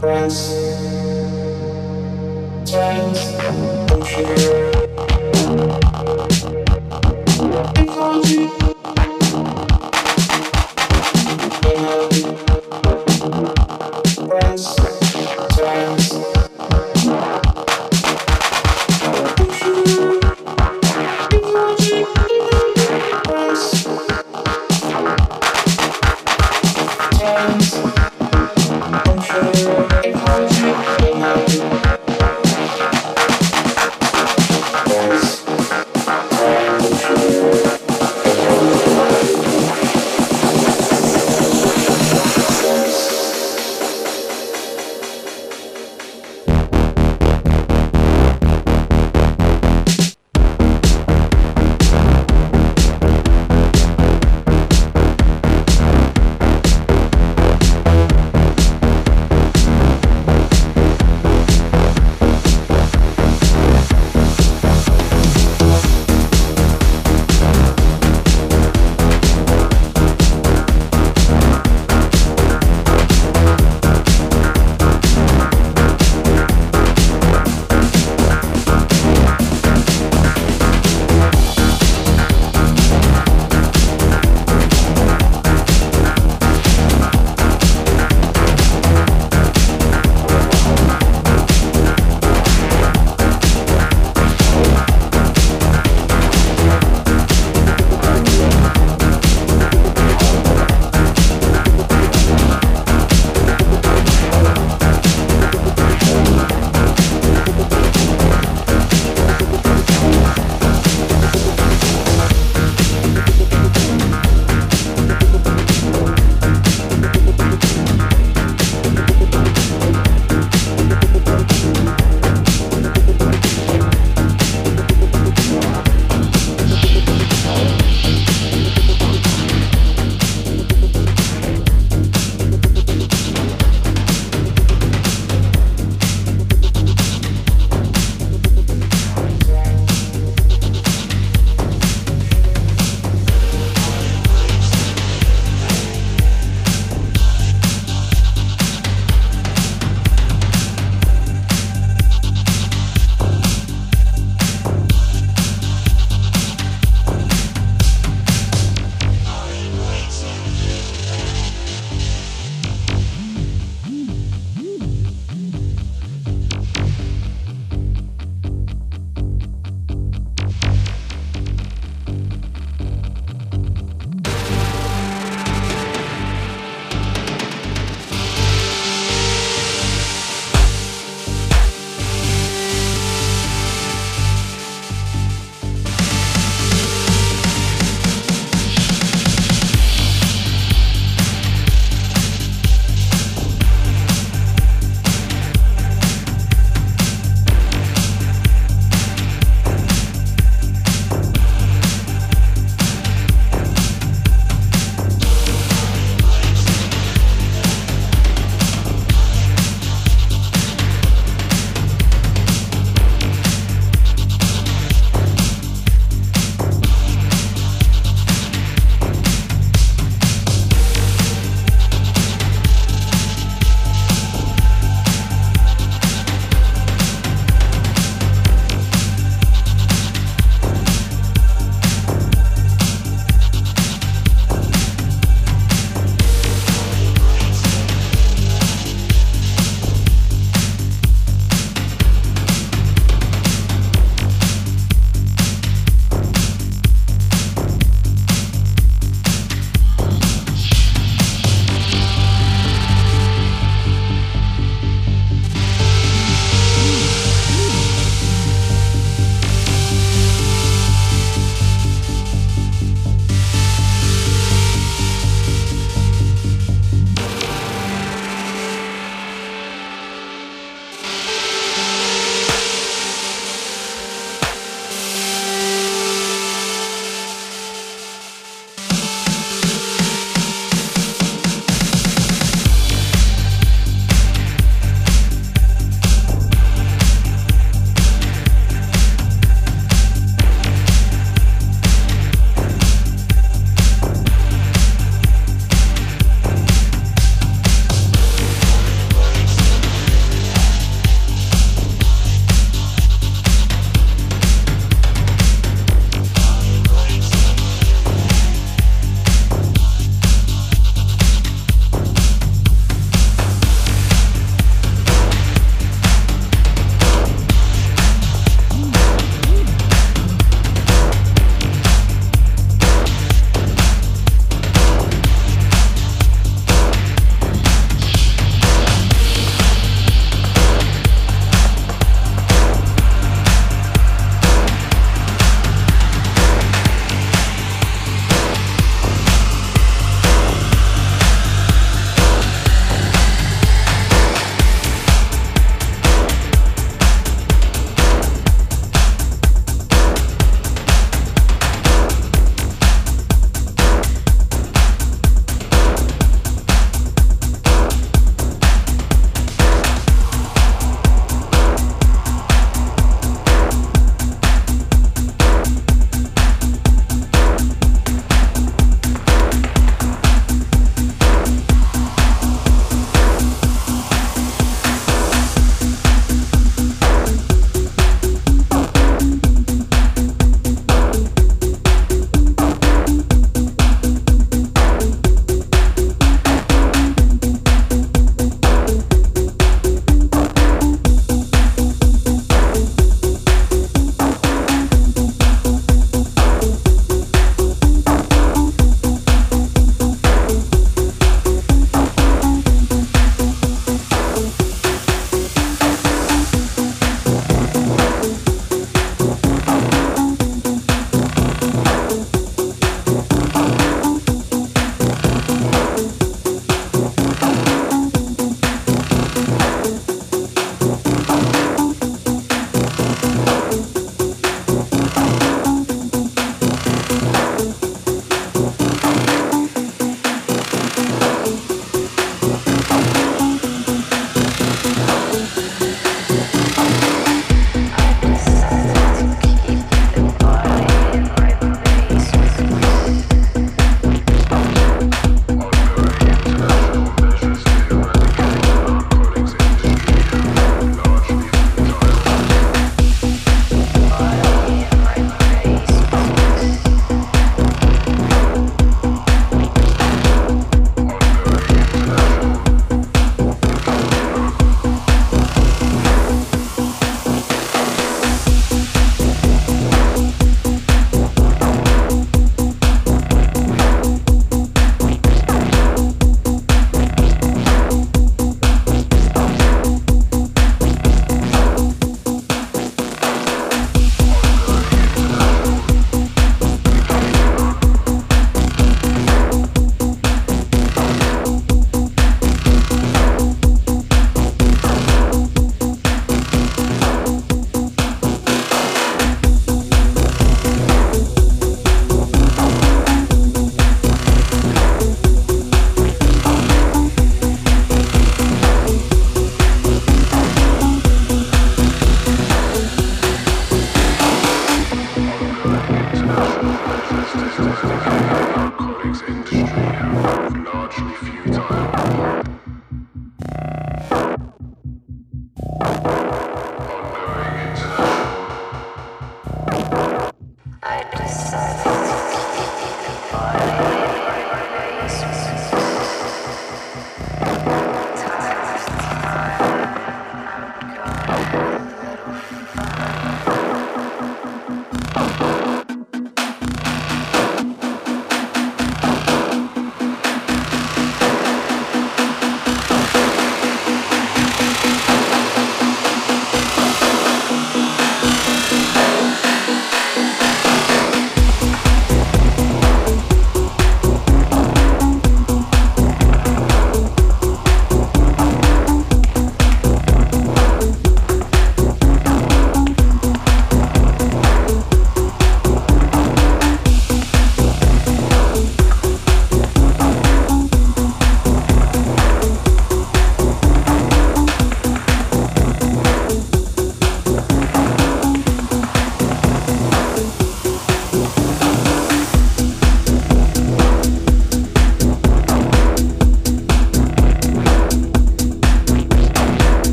Friends, friends,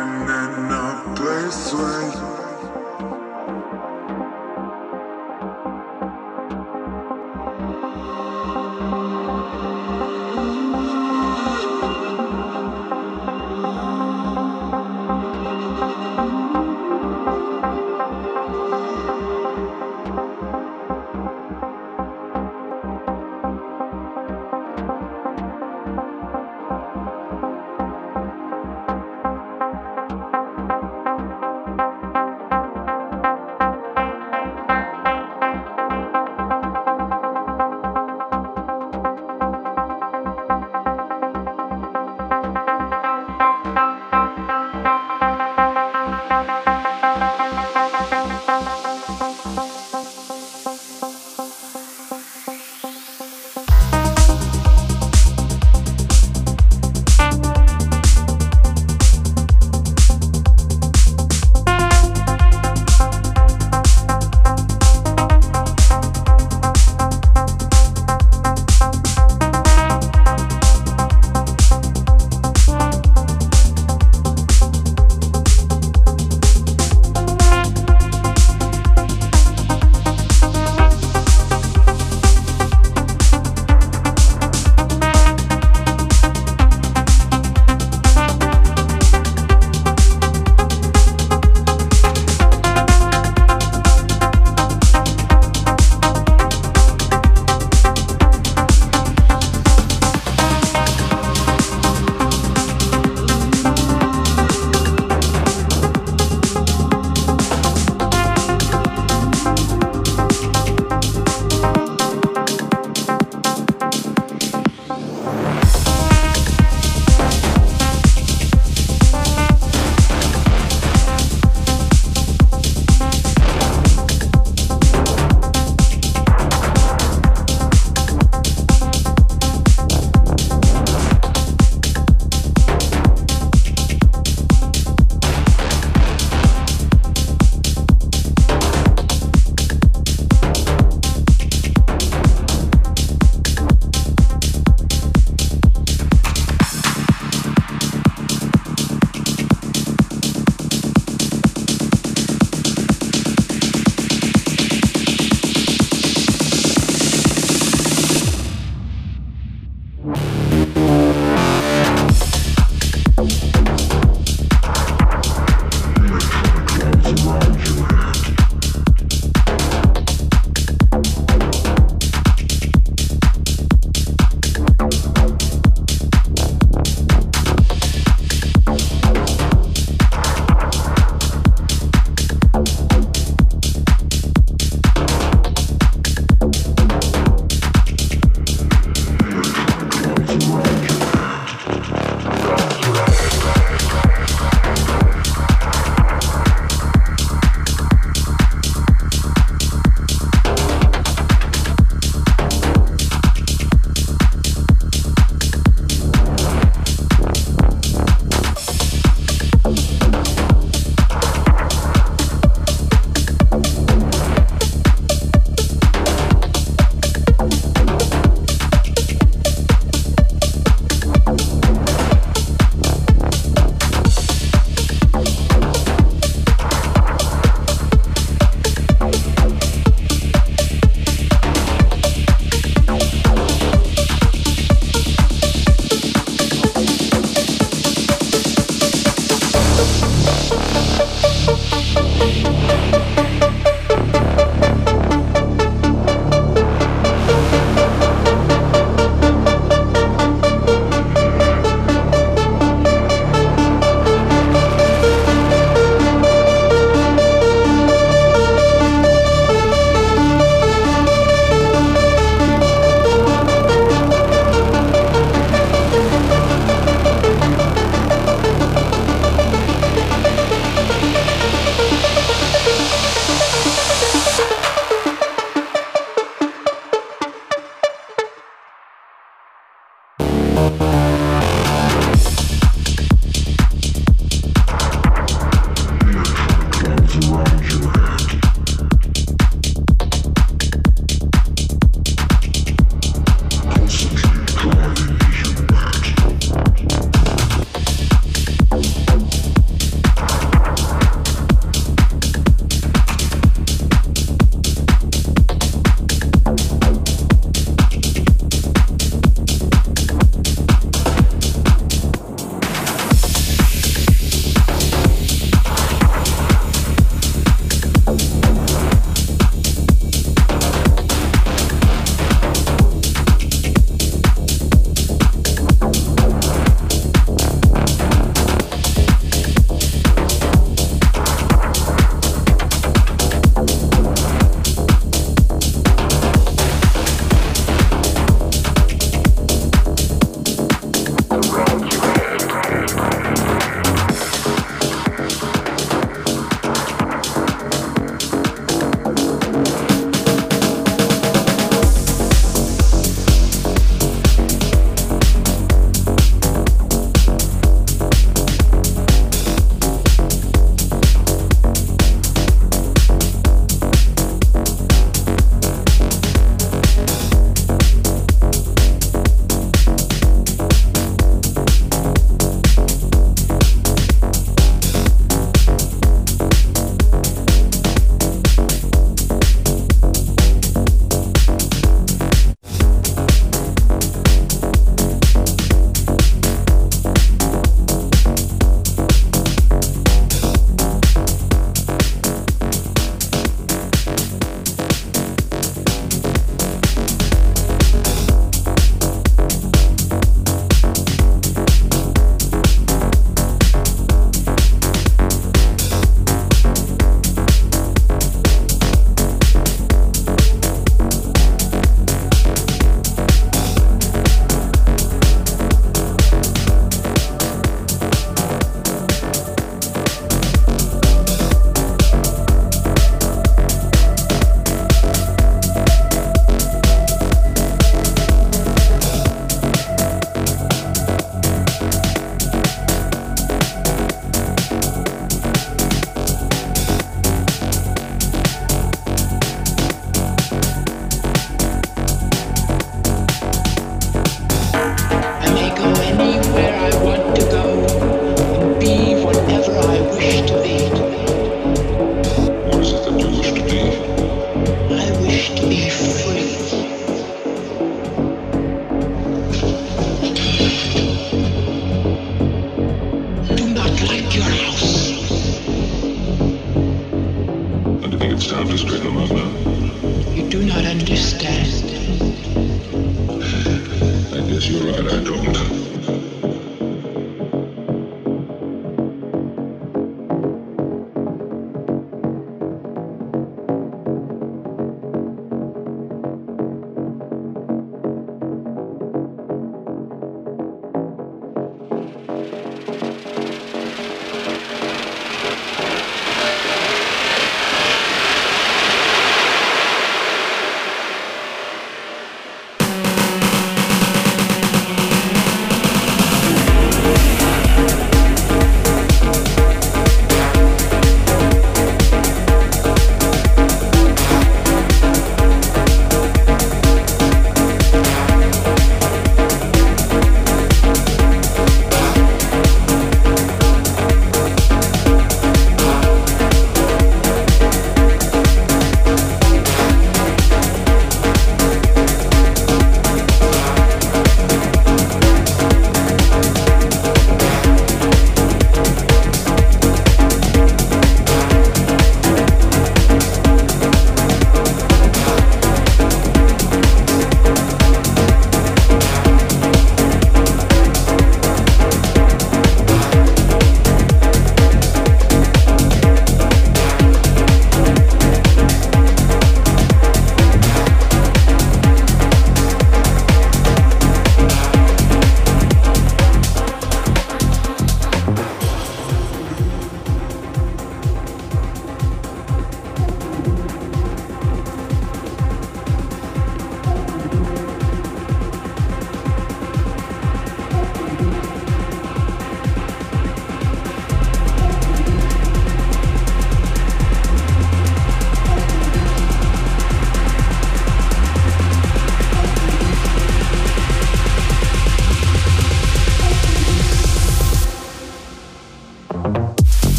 in a place where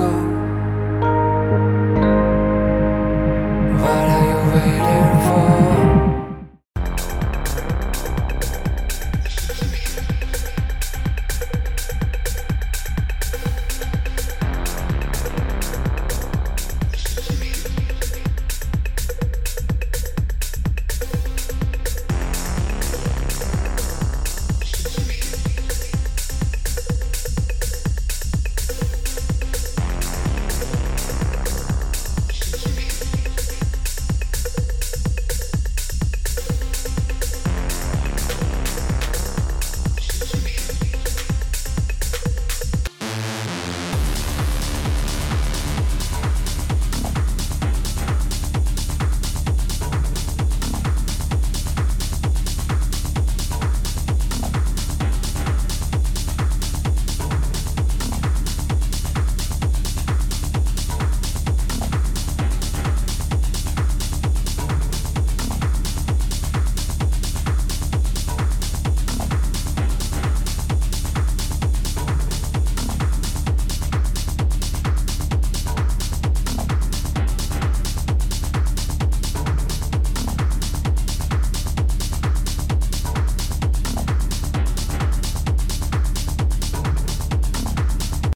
go.